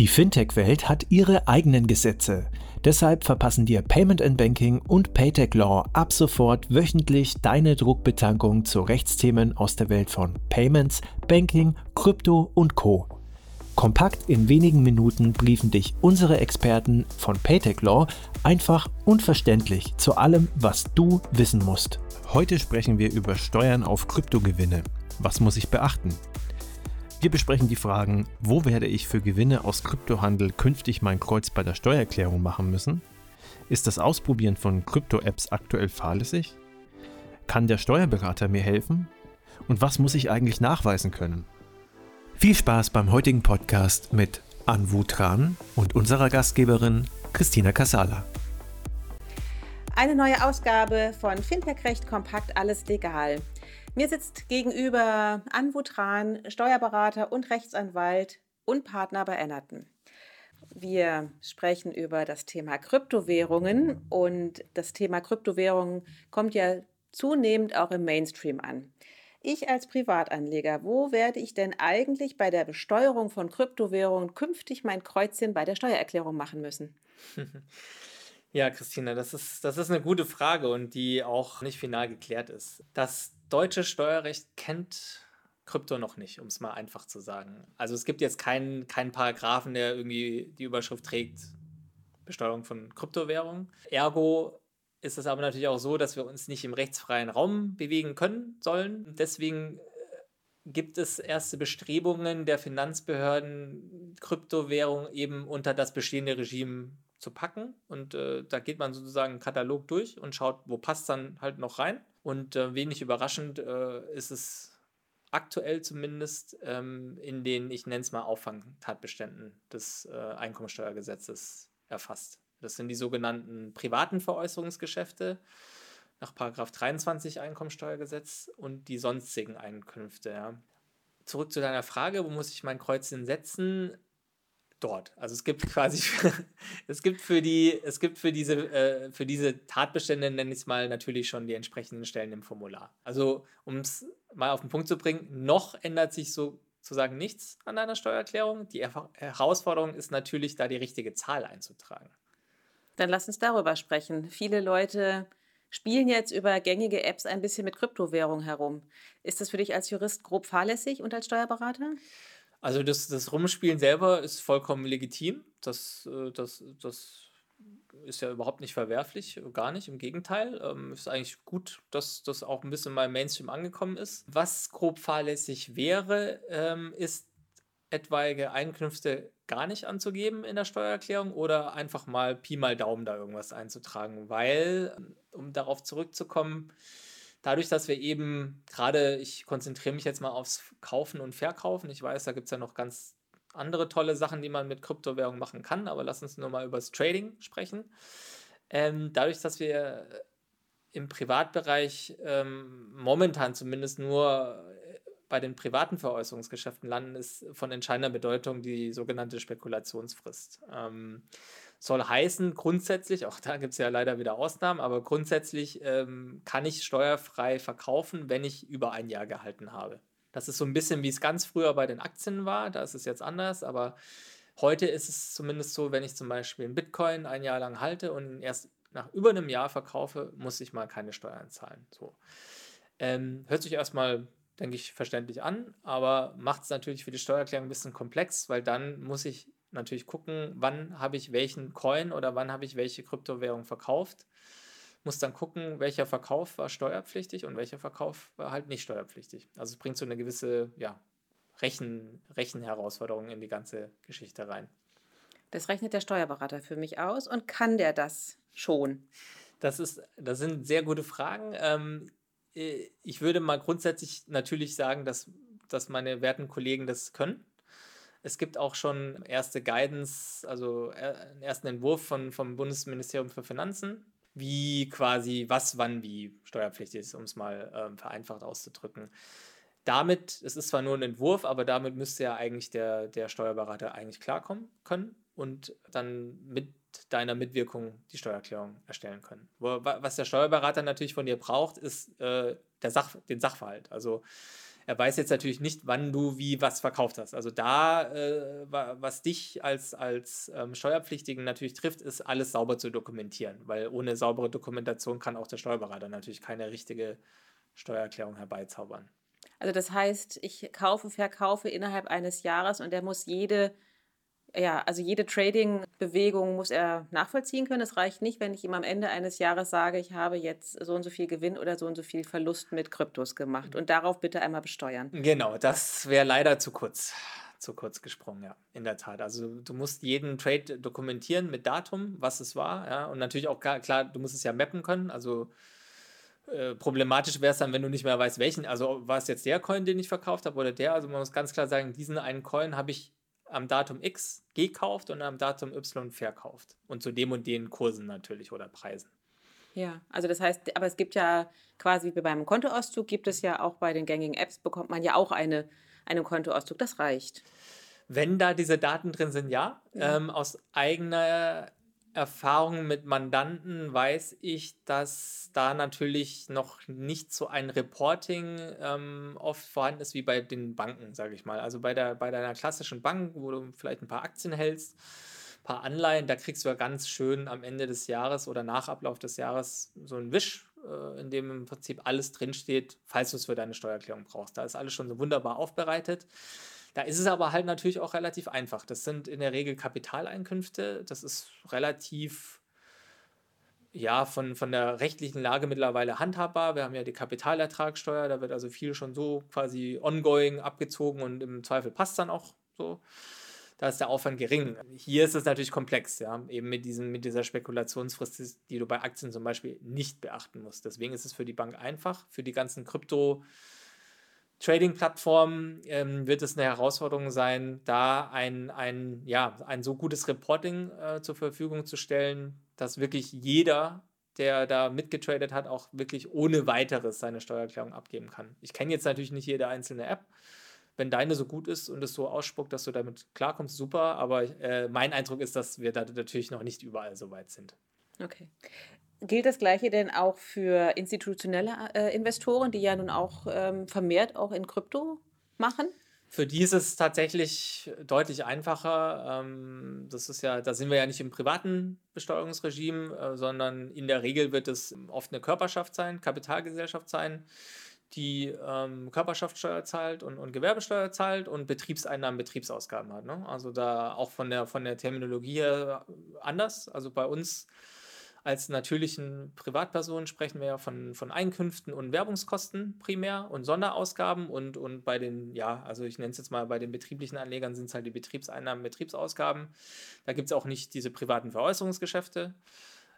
Die Fintech-Welt hat ihre eigenen Gesetze. Deshalb verpassen dir Payment and Banking und Paytech Law ab sofort wöchentlich deine Druckbetankung zu Rechtsthemen aus der Welt von Payments, Banking, Krypto und Co. Kompakt in wenigen Minuten briefen dich unsere Experten von Paytech Law einfach und verständlich zu allem, was du wissen musst. Heute sprechen wir über Steuern auf Kryptogewinne. Was muss ich beachten? Wir besprechen die Fragen, wo werde ich für Gewinne aus Kryptohandel künftig mein Kreuz bei der Steuererklärung machen müssen? Ist das Ausprobieren von Krypto-Apps aktuell fahrlässig? Kann der Steuerberater mir helfen? Und was muss ich eigentlich nachweisen können? Viel Spaß beim heutigen Podcast mit Anwu Tran und unserer Gastgeberin Christina Casala. Eine neue Ausgabe von Fintech Recht Kompakt Alles Legal. Mir sitzt gegenüber Anwu Tran, Steuerberater und Rechtsanwalt und Partner bei Ennerton. Wir sprechen über das Thema Kryptowährungen und das Thema Kryptowährungen kommt ja zunehmend auch im Mainstream an. Ich als Privatanleger, wo werde ich denn eigentlich bei der Besteuerung von Kryptowährungen künftig mein Kreuzchen bei der Steuererklärung machen müssen? Ja, Christina, das ist, das ist eine gute Frage und die auch nicht final geklärt ist. Das deutsche Steuerrecht kennt Krypto noch nicht, um es mal einfach zu sagen. Also es gibt jetzt keinen, keinen Paragraphen, der irgendwie die Überschrift trägt, Besteuerung von Kryptowährungen. Ergo ist es aber natürlich auch so, dass wir uns nicht im rechtsfreien Raum bewegen können sollen. Deswegen äh, gibt es erste Bestrebungen der Finanzbehörden, Kryptowährung eben unter das bestehende Regime zu packen. Und äh, da geht man sozusagen einen Katalog durch und schaut, wo passt dann halt noch rein. Und äh, wenig überraschend äh, ist es aktuell zumindest ähm, in den, ich nenne es mal, Auffangtatbeständen des äh, Einkommensteuergesetzes erfasst. Das sind die sogenannten privaten Veräußerungsgeschäfte nach 23 Einkommensteuergesetz und die sonstigen Einkünfte. Ja. Zurück zu deiner Frage, wo muss ich mein Kreuzchen setzen? Dort. Also es gibt quasi, es gibt für die, es gibt für diese, äh, für diese Tatbestände, nenne ich es mal, natürlich schon die entsprechenden Stellen im Formular. Also um es mal auf den Punkt zu bringen, noch ändert sich sozusagen nichts an deiner Steuererklärung. Die Herausforderung ist natürlich, da die richtige Zahl einzutragen. Dann lass uns darüber sprechen. Viele Leute spielen jetzt über gängige Apps ein bisschen mit Kryptowährung herum. Ist das für dich als Jurist grob fahrlässig und als Steuerberater? Also das, das Rumspielen selber ist vollkommen legitim. Das, äh, das, das ist ja überhaupt nicht verwerflich, gar nicht, im Gegenteil. Ähm, ist eigentlich gut, dass das auch ein bisschen mal im Mainstream angekommen ist. Was grob fahrlässig wäre, ähm, ist etwaige Einkünfte gar nicht anzugeben in der Steuererklärung oder einfach mal Pi mal Daumen da irgendwas einzutragen, weil, um darauf zurückzukommen, dadurch, dass wir eben gerade, ich konzentriere mich jetzt mal aufs Kaufen und Verkaufen. Ich weiß, da gibt es ja noch ganz andere tolle Sachen, die man mit Kryptowährung machen kann, aber lass uns nur mal über das Trading sprechen. Ähm, dadurch, dass wir im Privatbereich ähm, momentan zumindest nur bei den privaten Veräußerungsgeschäften landen, ist von entscheidender Bedeutung die sogenannte Spekulationsfrist. Ähm, soll heißen, grundsätzlich, auch da gibt es ja leider wieder Ausnahmen, aber grundsätzlich ähm, kann ich steuerfrei verkaufen, wenn ich über ein Jahr gehalten habe. Das ist so ein bisschen, wie es ganz früher bei den Aktien war, da ist es jetzt anders, aber heute ist es zumindest so, wenn ich zum Beispiel einen Bitcoin ein Jahr lang halte und erst nach über einem Jahr verkaufe, muss ich mal keine Steuern zahlen. So. Ähm, hört sich erstmal, denke ich, verständlich an, aber macht es natürlich für die Steuererklärung ein bisschen komplex, weil dann muss ich natürlich gucken, wann habe ich welchen Coin oder wann habe ich welche Kryptowährung verkauft. Muss dann gucken, welcher Verkauf war steuerpflichtig und welcher Verkauf war halt nicht steuerpflichtig. Also es bringt so eine gewisse ja, Rechen, Rechenherausforderung in die ganze Geschichte rein. Das rechnet der Steuerberater für mich aus und kann der das schon? Das, ist, das sind sehr gute Fragen. Ähm, äh, ich würde mal grundsätzlich natürlich sagen, dass, dass meine werten Kollegen das können. Es gibt auch schon erste Guidance, also äh, einen ersten Entwurf von, vom Bundesministerium für Finanzen, wie quasi was, wann, wie steuerpflichtig ist, um es mal ähm, vereinfacht auszudrücken. Damit, es ist zwar nur ein Entwurf, aber damit müsste ja eigentlich der, der Steuerberater eigentlich klarkommen können und dann mit deiner Mitwirkung die Steuererklärung erstellen können. Was der Steuerberater natürlich von dir braucht, ist äh, der Sach, den Sachverhalt. Also Er weiß jetzt natürlich nicht, wann du wie was verkauft hast. Also da, äh, was dich als, als ähm, Steuerpflichtigen natürlich trifft, ist alles sauber zu dokumentieren, weil ohne saubere Dokumentation kann auch der Steuerberater natürlich keine richtige Steuererklärung herbeizaubern. Also das heißt, ich kaufe, verkaufe innerhalb eines Jahres und er muss jede ja, also jede Trading-Bewegung muss er nachvollziehen können. Es reicht nicht, wenn ich ihm am Ende eines Jahres sage, ich habe jetzt so und so viel Gewinn oder so und so viel Verlust mit Kryptos gemacht und darauf bitte einmal besteuern. Genau, das wäre leider zu kurz. Zu kurz gesprungen, ja, in der Tat. Also du musst jeden Trade dokumentieren mit Datum, was es war, ja, und natürlich auch klar, klar du musst es ja mappen können, also äh, problematisch wäre es dann, wenn du nicht mehr weißt, welchen, also war es jetzt der Coin, den ich verkauft habe oder der, also man muss ganz klar sagen, diesen einen Coin habe ich am Datum X gekauft und am Datum Y verkauft. Und zu dem und den Kursen natürlich oder Preisen. Ja, also das heißt, aber es gibt ja quasi wie beim Kontoauszug, gibt es ja auch bei den gängigen Apps, bekommt man ja auch eine, einen Kontoauszug. Das reicht. Wenn da diese Daten drin sind, ja. ja. Ähm, aus eigener Erfahrungen mit Mandanten weiß ich, dass da natürlich noch nicht so ein Reporting ähm, oft vorhanden ist wie bei den Banken, sage ich mal. Also bei, der, bei deiner klassischen Bank, wo du vielleicht ein paar Aktien hältst, ein paar Anleihen, da kriegst du ja ganz schön am Ende des Jahres oder nach Ablauf des Jahres so einen Wisch, äh, in dem im Prinzip alles drinsteht, falls du es für deine Steuererklärung brauchst. Da ist alles schon so wunderbar aufbereitet. Da ist es aber halt natürlich auch relativ einfach. Das sind in der Regel Kapitaleinkünfte. Das ist relativ ja, von, von der rechtlichen Lage mittlerweile handhabbar. Wir haben ja die Kapitalertragssteuer, da wird also viel schon so quasi ongoing abgezogen und im Zweifel passt dann auch so. Da ist der Aufwand gering. Hier ist es natürlich komplex, ja, eben mit, diesem, mit dieser Spekulationsfrist, die du bei Aktien zum Beispiel nicht beachten musst. Deswegen ist es für die Bank einfach. Für die ganzen Krypto- Trading-Plattformen ähm, wird es eine Herausforderung sein, da ein, ein, ja, ein so gutes Reporting äh, zur Verfügung zu stellen, dass wirklich jeder, der da mitgetradet hat, auch wirklich ohne weiteres seine Steuererklärung abgeben kann. Ich kenne jetzt natürlich nicht jede einzelne App. Wenn deine so gut ist und es so ausspuckt, dass du damit klarkommst, super. Aber äh, mein Eindruck ist, dass wir da natürlich noch nicht überall so weit sind. Okay. Gilt das Gleiche denn auch für institutionelle äh, Investoren, die ja nun auch ähm, vermehrt auch in Krypto machen? Für die ist es tatsächlich deutlich einfacher. Ähm, das ist ja, da sind wir ja nicht im privaten Besteuerungsregime, äh, sondern in der Regel wird es oft eine Körperschaft sein, Kapitalgesellschaft sein, die ähm, Körperschaftssteuer zahlt und, und Gewerbesteuer zahlt und Betriebseinnahmen, Betriebsausgaben hat. Ne? Also da auch von der, von der Terminologie her anders. Also bei uns als natürlichen Privatpersonen sprechen wir ja von, von Einkünften und Werbungskosten primär und Sonderausgaben und, und bei den, ja, also ich nenne es jetzt mal, bei den betrieblichen Anlegern sind es halt die Betriebseinnahmen, Betriebsausgaben. Da gibt es auch nicht diese privaten Veräußerungsgeschäfte,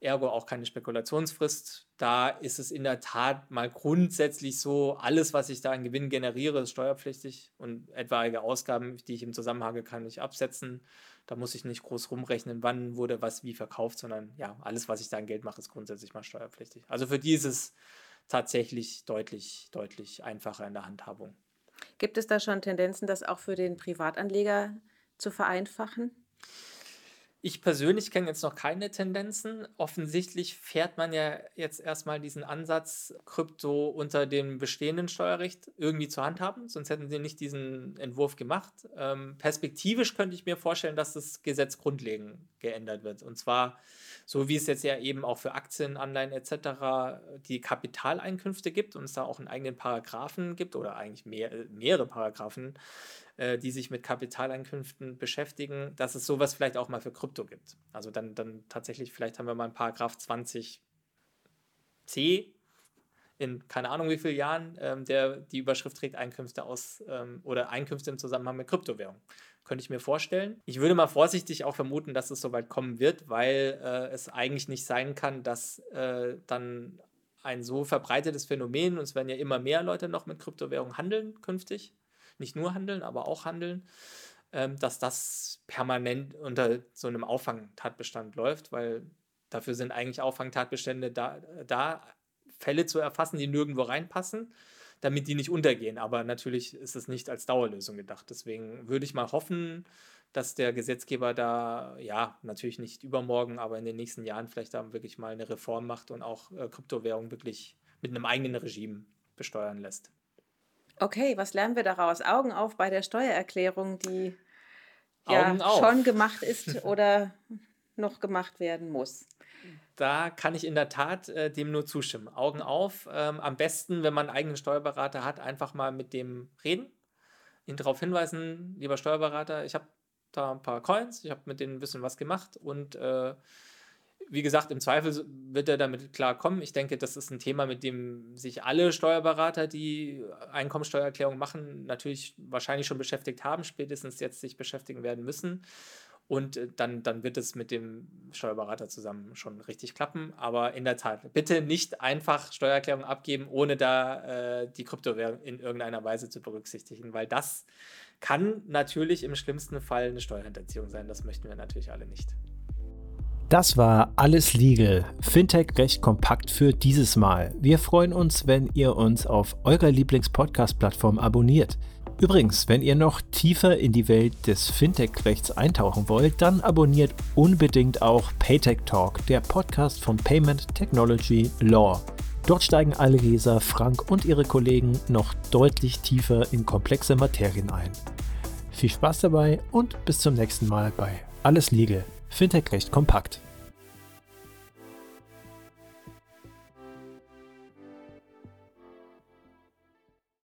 ergo auch keine Spekulationsfrist. Da ist es in der Tat mal grundsätzlich so, alles, was ich da an Gewinn generiere, ist steuerpflichtig und etwaige Ausgaben, die ich im Zusammenhang kann ich absetzen. Da muss ich nicht groß rumrechnen, wann wurde was wie verkauft, sondern ja, alles, was ich da an Geld mache, ist grundsätzlich mal steuerpflichtig. Also für die ist es tatsächlich deutlich, deutlich einfacher in der Handhabung. Gibt es da schon Tendenzen, das auch für den Privatanleger zu vereinfachen? Ich persönlich kenne jetzt noch keine Tendenzen. Offensichtlich fährt man ja jetzt erstmal diesen Ansatz, Krypto unter dem bestehenden Steuerrecht irgendwie zu handhaben, sonst hätten sie nicht diesen Entwurf gemacht. Ähm, perspektivisch könnte ich mir vorstellen, dass das Gesetz grundlegend geändert wird. Und zwar so wie es jetzt ja eben auch für Aktien, Anleihen etc. die Kapitaleinkünfte gibt und es da auch einen eigenen Paragraphen gibt oder eigentlich mehr, mehrere Paragraphen, äh, die sich mit Kapitaleinkünften beschäftigen, dass es sowas vielleicht auch mal für Krypto gibt. Also dann, dann tatsächlich, vielleicht haben wir mal einen Paragraph 20c in keine Ahnung wie vielen Jahren, ähm, der die Überschrift trägt Einkünfte aus ähm, oder Einkünfte im Zusammenhang mit Kryptowährung. Könnte ich mir vorstellen. Ich würde mal vorsichtig auch vermuten, dass es soweit kommen wird, weil äh, es eigentlich nicht sein kann, dass äh, dann ein so verbreitetes Phänomen, und es werden ja immer mehr Leute noch mit Kryptowährung handeln künftig, nicht nur handeln, aber auch handeln, dass das permanent unter so einem Auffangtatbestand läuft, weil dafür sind eigentlich Auffangtatbestände da, da Fälle zu erfassen, die nirgendwo reinpassen, damit die nicht untergehen. Aber natürlich ist es nicht als Dauerlösung gedacht. Deswegen würde ich mal hoffen, dass der Gesetzgeber da, ja, natürlich nicht übermorgen, aber in den nächsten Jahren vielleicht da wirklich mal eine Reform macht und auch äh, Kryptowährung wirklich mit einem eigenen Regime besteuern lässt. Okay, was lernen wir daraus? Augen auf bei der Steuererklärung, die ja schon gemacht ist oder noch gemacht werden muss. Da kann ich in der Tat äh, dem nur zustimmen. Augen auf. Ähm, am besten, wenn man einen eigenen Steuerberater hat, einfach mal mit dem reden, ihn darauf hinweisen, lieber Steuerberater, ich habe da ein paar Coins, ich habe mit denen ein bisschen was gemacht und äh, wie gesagt, im Zweifel wird er damit klarkommen. Ich denke, das ist ein Thema, mit dem sich alle Steuerberater, die Einkommensteuererklärung machen, natürlich wahrscheinlich schon beschäftigt haben, spätestens jetzt sich beschäftigen werden müssen. Und äh, dann, dann wird es mit dem Steuerberater zusammen schon richtig klappen. Aber in der Tat, bitte nicht einfach Steuererklärung abgeben, ohne da äh, die Kryptowährung in irgendeiner Weise zu berücksichtigen, weil das kann natürlich im schlimmsten Fall eine Steuerhinterziehung sein. Das möchten wir natürlich alle nicht. Das war alles legal. Fintech recht kompakt für dieses Mal. Wir freuen uns, wenn ihr uns auf eurer Lieblings-Podcast-Plattform abonniert. Übrigens, wenn ihr noch tiefer in die Welt des Fintech-Rechts eintauchen wollt, dann abonniert unbedingt auch Paytech Talk, der Podcast von Payment Technology Law. Dort steigen alle Leser, Frank und ihre Kollegen noch deutlich tiefer in komplexe Materien ein. Viel Spaß dabei und bis zum nächsten Mal bei Alles Legal. Fintech recht kompakt.